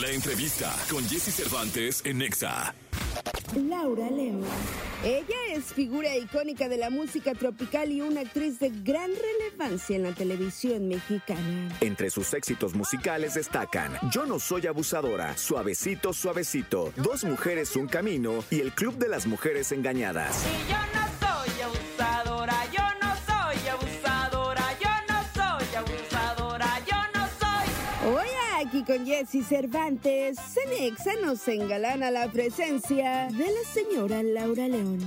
La entrevista con Jesse Cervantes en Nexa. Laura León. Ella es figura icónica de la música tropical y una actriz de gran relevancia en la televisión mexicana. Entre sus éxitos musicales destacan Yo no soy abusadora, Suavecito, Suavecito, Dos mujeres, un camino y El Club de las Mujeres Engañadas. Y yo no Jesse Cervantes, Cenexa nos engalana la presencia de la señora Laura León.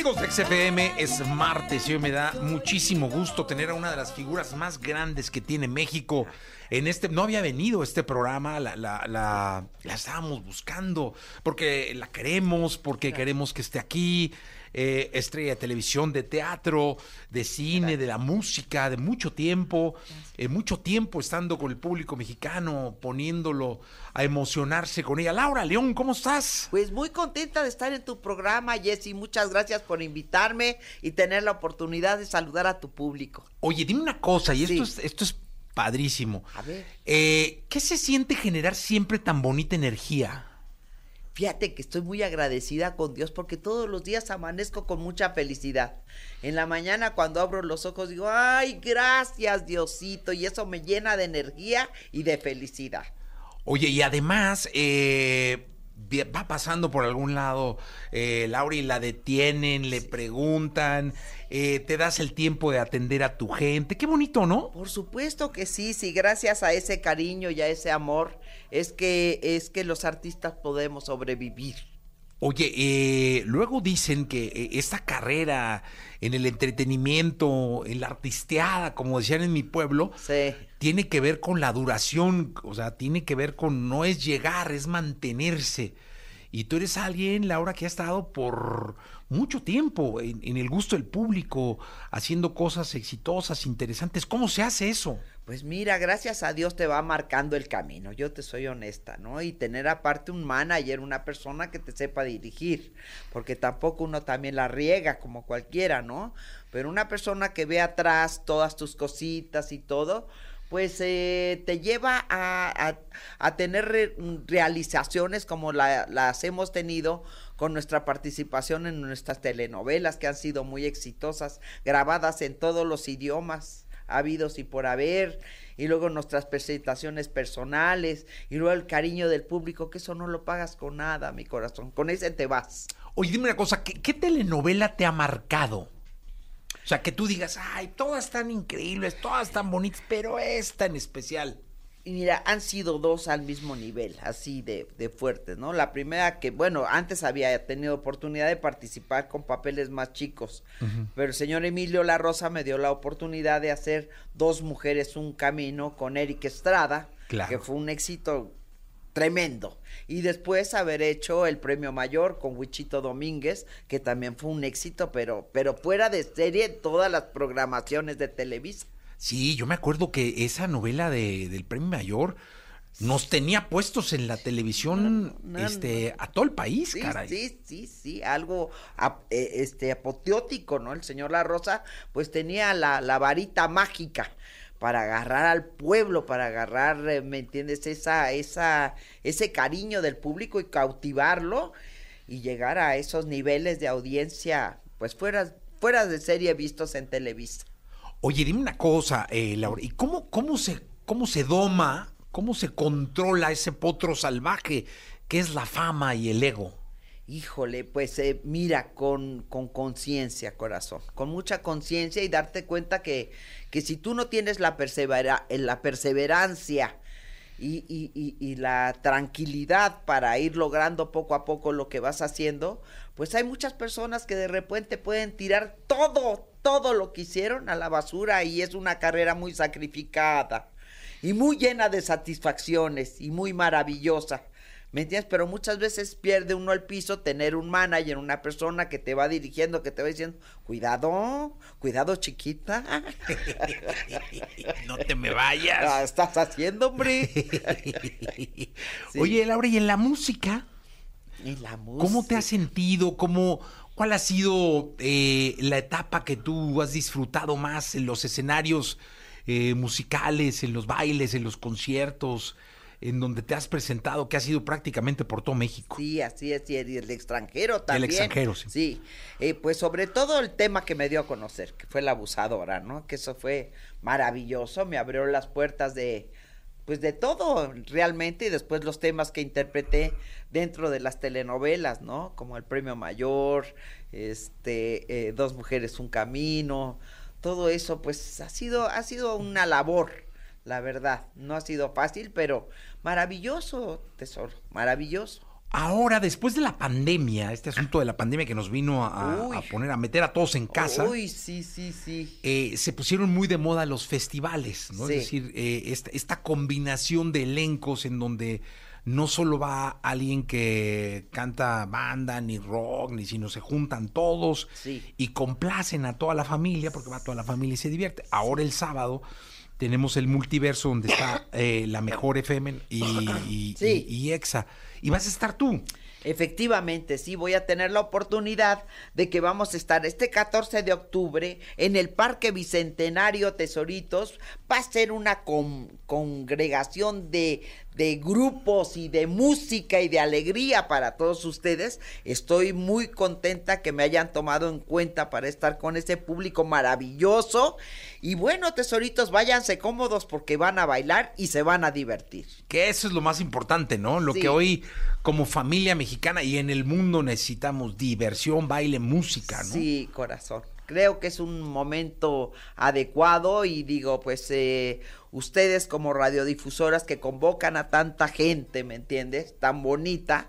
Amigos de XFM, es martes y hoy me da muchísimo gusto tener a una de las figuras más grandes que tiene México. En este, no había venido este programa, la, la, la, la estábamos buscando, porque la queremos, porque queremos que esté aquí. Eh, estrella de televisión, de teatro, de cine, de la música, de mucho tiempo, eh, mucho tiempo estando con el público mexicano, poniéndolo a emocionarse con ella. Laura León, ¿cómo estás? Pues muy contenta de estar en tu programa, Jessy. Muchas gracias por invitarme y tener la oportunidad de saludar a tu público. Oye, dime una cosa, y esto, es, esto es padrísimo. A ver. Eh, ¿Qué se siente generar siempre tan bonita energía? Fíjate que estoy muy agradecida con Dios porque todos los días amanezco con mucha felicidad. En la mañana cuando abro los ojos digo, ay, gracias Diosito, y eso me llena de energía y de felicidad. Oye, y además, eh, va pasando por algún lado, eh, Laura, y la detienen, le preguntan, eh, te das el tiempo de atender a tu gente. Qué bonito, ¿no? Por supuesto que sí, sí, gracias a ese cariño y a ese amor es que es que los artistas podemos sobrevivir. Oye, eh, luego dicen que eh, esta carrera en el entretenimiento, en la artisteada, como decían en mi pueblo, Sí. tiene que ver con la duración, o sea, tiene que ver con no es llegar, es mantenerse. Y tú eres alguien, Laura, que ha estado por mucho tiempo en, en el gusto del público, haciendo cosas exitosas, interesantes. ¿Cómo se hace eso? Pues mira, gracias a Dios te va marcando el camino, yo te soy honesta, ¿no? Y tener aparte un manager, una persona que te sepa dirigir, porque tampoco uno también la riega como cualquiera, ¿no? Pero una persona que ve atrás todas tus cositas y todo, pues eh, te lleva a, a- tener re- realizaciones como la- las hemos tenido con nuestra participación en nuestras telenovelas que han sido muy exitosas, grabadas en todos los idiomas habidos y por haber, y luego nuestras presentaciones personales, y luego el cariño del público, que eso no lo pagas con nada, mi corazón, con ese te vas. Oye, dime una cosa, ¿qué, qué telenovela te ha marcado? O sea, que tú digas, ay, todas están increíbles, todas están bonitas, pero esta en especial. Y mira, han sido dos al mismo nivel, así de, de fuertes, ¿no? La primera que, bueno, antes había tenido oportunidad de participar con papeles más chicos, pero el señor Emilio La Rosa me dio la oportunidad de hacer Dos Mujeres, Un Camino con Eric Estrada, Claro. que fue un éxito tremendo. Y después haber hecho el premio mayor con Wichito Domínguez, que también fue un éxito, pero, pero fuera de serie en todas las programaciones de Televisa. Sí, yo me acuerdo que esa novela de, del Premio Mayor nos tenía puestos en la televisión No, no, este, a todo el país, Sí, caray. sí, sí, sí, algo ap- eh, este apoteótico, ¿no? El señor La Rosa, pues tenía la, la varita mágica para agarrar al pueblo, para agarrar, eh, ¿me entiendes? Esa, esa, ese cariño del público y cautivarlo y llegar a esos niveles de audiencia, pues fuera, fuera de serie vistos en Televisa. Oye, dime una cosa, eh, Laura, ¿y cómo, cómo, se, cómo se doma, cómo se controla ese potro salvaje que es la fama y el ego? Híjole, pues eh, mira, con con conciencia, corazón, con mucha conciencia y darte cuenta que, que si tú no tienes la, persevera, eh, la perseverancia y- y la tranquilidad para ir logrando poco a poco lo que vas haciendo, pues hay muchas personas que de repente pueden tirar todo, todo lo que hicieron a la basura y es una carrera muy sacrificada y muy llena de satisfacciones y muy maravillosa. ¿Me entiendes? Pero muchas veces pierde uno el piso tener un manager, una persona que te va dirigiendo, que te va diciendo, cuidado, cuidado chiquita. No te me Ah, vayas. estás haciendo, hombre. Sí. Oye, Laura, ¿y en la música? La ¿Cómo te has música. sentido? ¿Cómo, ¿Cuál ha sido eh, la etapa que tú has disfrutado más en los escenarios eh, musicales, en los bailes, en los conciertos, en donde te has presentado, que ha sido prácticamente por todo México? Sí, así es, y el, el extranjero también. extranjero, sí. Sí, eh, pues sobre todo el tema que me dio a conocer, que fue la abusadora, ¿no? Que eso fue maravilloso, me abrió las puertas de, pues de todo realmente, y después los temas que interpreté dentro de las telenovelas, ¿no? Como el Premio Mayor, este, eh, Dos Mujeres, Un Camino, todo eso, pues ha sido, ha sido una labor, la verdad, no ha sido fácil, pero maravilloso, tesoro, maravilloso. Ahora, después de la pandemia, este asunto de la pandemia que nos vino a, poner, a meter a todos en casa, Uy, sí, sí, sí. eh, se pusieron muy de moda los festivales, ¿no? Sí. Es decir, eh, esta, esta combinación de elencos en donde no solo va alguien que canta banda, ni rock, ni sino se juntan todos Sí. y complacen a toda la familia, porque va toda la familia y se divierte. Ahora el sábado tenemos el multiverso donde está eh, la mejor FM y, y- Sí. y- y EXA. Y vas a estar tú. Efectivamente, sí, voy a tener la oportunidad de que vamos a estar este 14 de octubre en el Parque Bicentenario Tesoritos. Va a ser una con- congregación de, de grupos y de música y de alegría para todos ustedes. Estoy muy contenta que me hayan tomado en cuenta para estar con ese público maravilloso. Y bueno, tesoritos, váyanse cómodos porque van a bailar y se van a divertir. Que eso es lo más importante, ¿no? Lo Sí. que hoy como familia mexicana y en el mundo necesitamos diversión, baile, música, ¿no? Sí, corazón. Creo que es un momento adecuado y digo, pues eh, ustedes como radiodifusoras que convocan a tanta gente, ¿me entiendes? Tan bonita,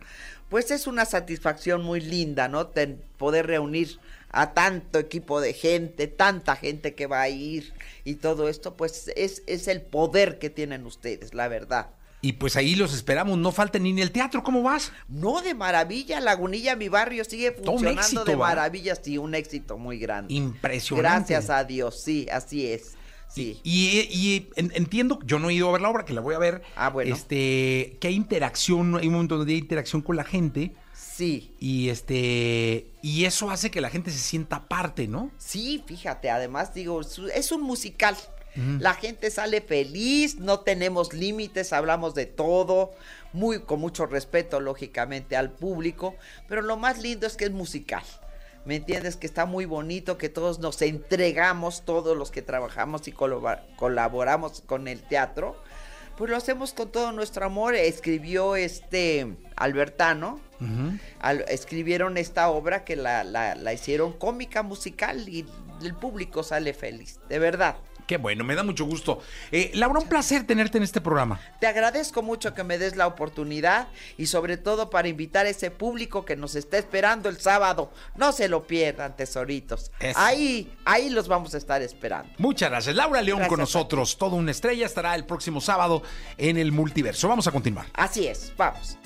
pues es una satisfacción muy linda, ¿no? Poder reunir a tanto equipo de gente, tanta gente que va a ir y todo esto, pues es, es el poder que tienen ustedes, la verdad. Y pues ahí los esperamos, no falta ni en el teatro, ¿cómo vas? No, de maravilla, Lagunilla, mi barrio sigue un funcionando éxito, de maravilla, sí, un éxito muy grande. Impresionante. Gracias a Dios, sí, así es. Sí. Y, y en- entiendo, yo no he ido a ver la obra, que la voy a ver. Ah, bueno. Este, que hay interacción, hay un momento donde hay interacción con la gente. Sí, Y este, y eso hace que la gente se sienta parte, ¿no? sí, fíjate, además digo, es un musical. La gente sale feliz, no tenemos límites, hablamos de todo, muy con mucho respeto lógicamente al público, pero lo más lindo es que es musical. ¿Me entiendes? Que está muy bonito, que todos nos entregamos, todos los que trabajamos y colaboramos con el teatro, pues lo hacemos con todo nuestro amor. Escribió este Albertano, al- escribieron esta obra que la, la- la hicieron cómica musical y el público sale feliz, de verdad. Qué bueno, me da mucho gusto. Eh, Laura, un placer tenerte en este programa. Te agradezco mucho que me des la oportunidad y sobre todo para invitar a ese público que nos está esperando el sábado. No se lo pierdan, tesoritos. Eso. Ahí, ahí los vamos a estar esperando. Muchas gracias. Laura León con Gracias nosotros, toda una estrella, estará el próximo sábado en el multiverso. Vamos a continuar. Así es, vamos.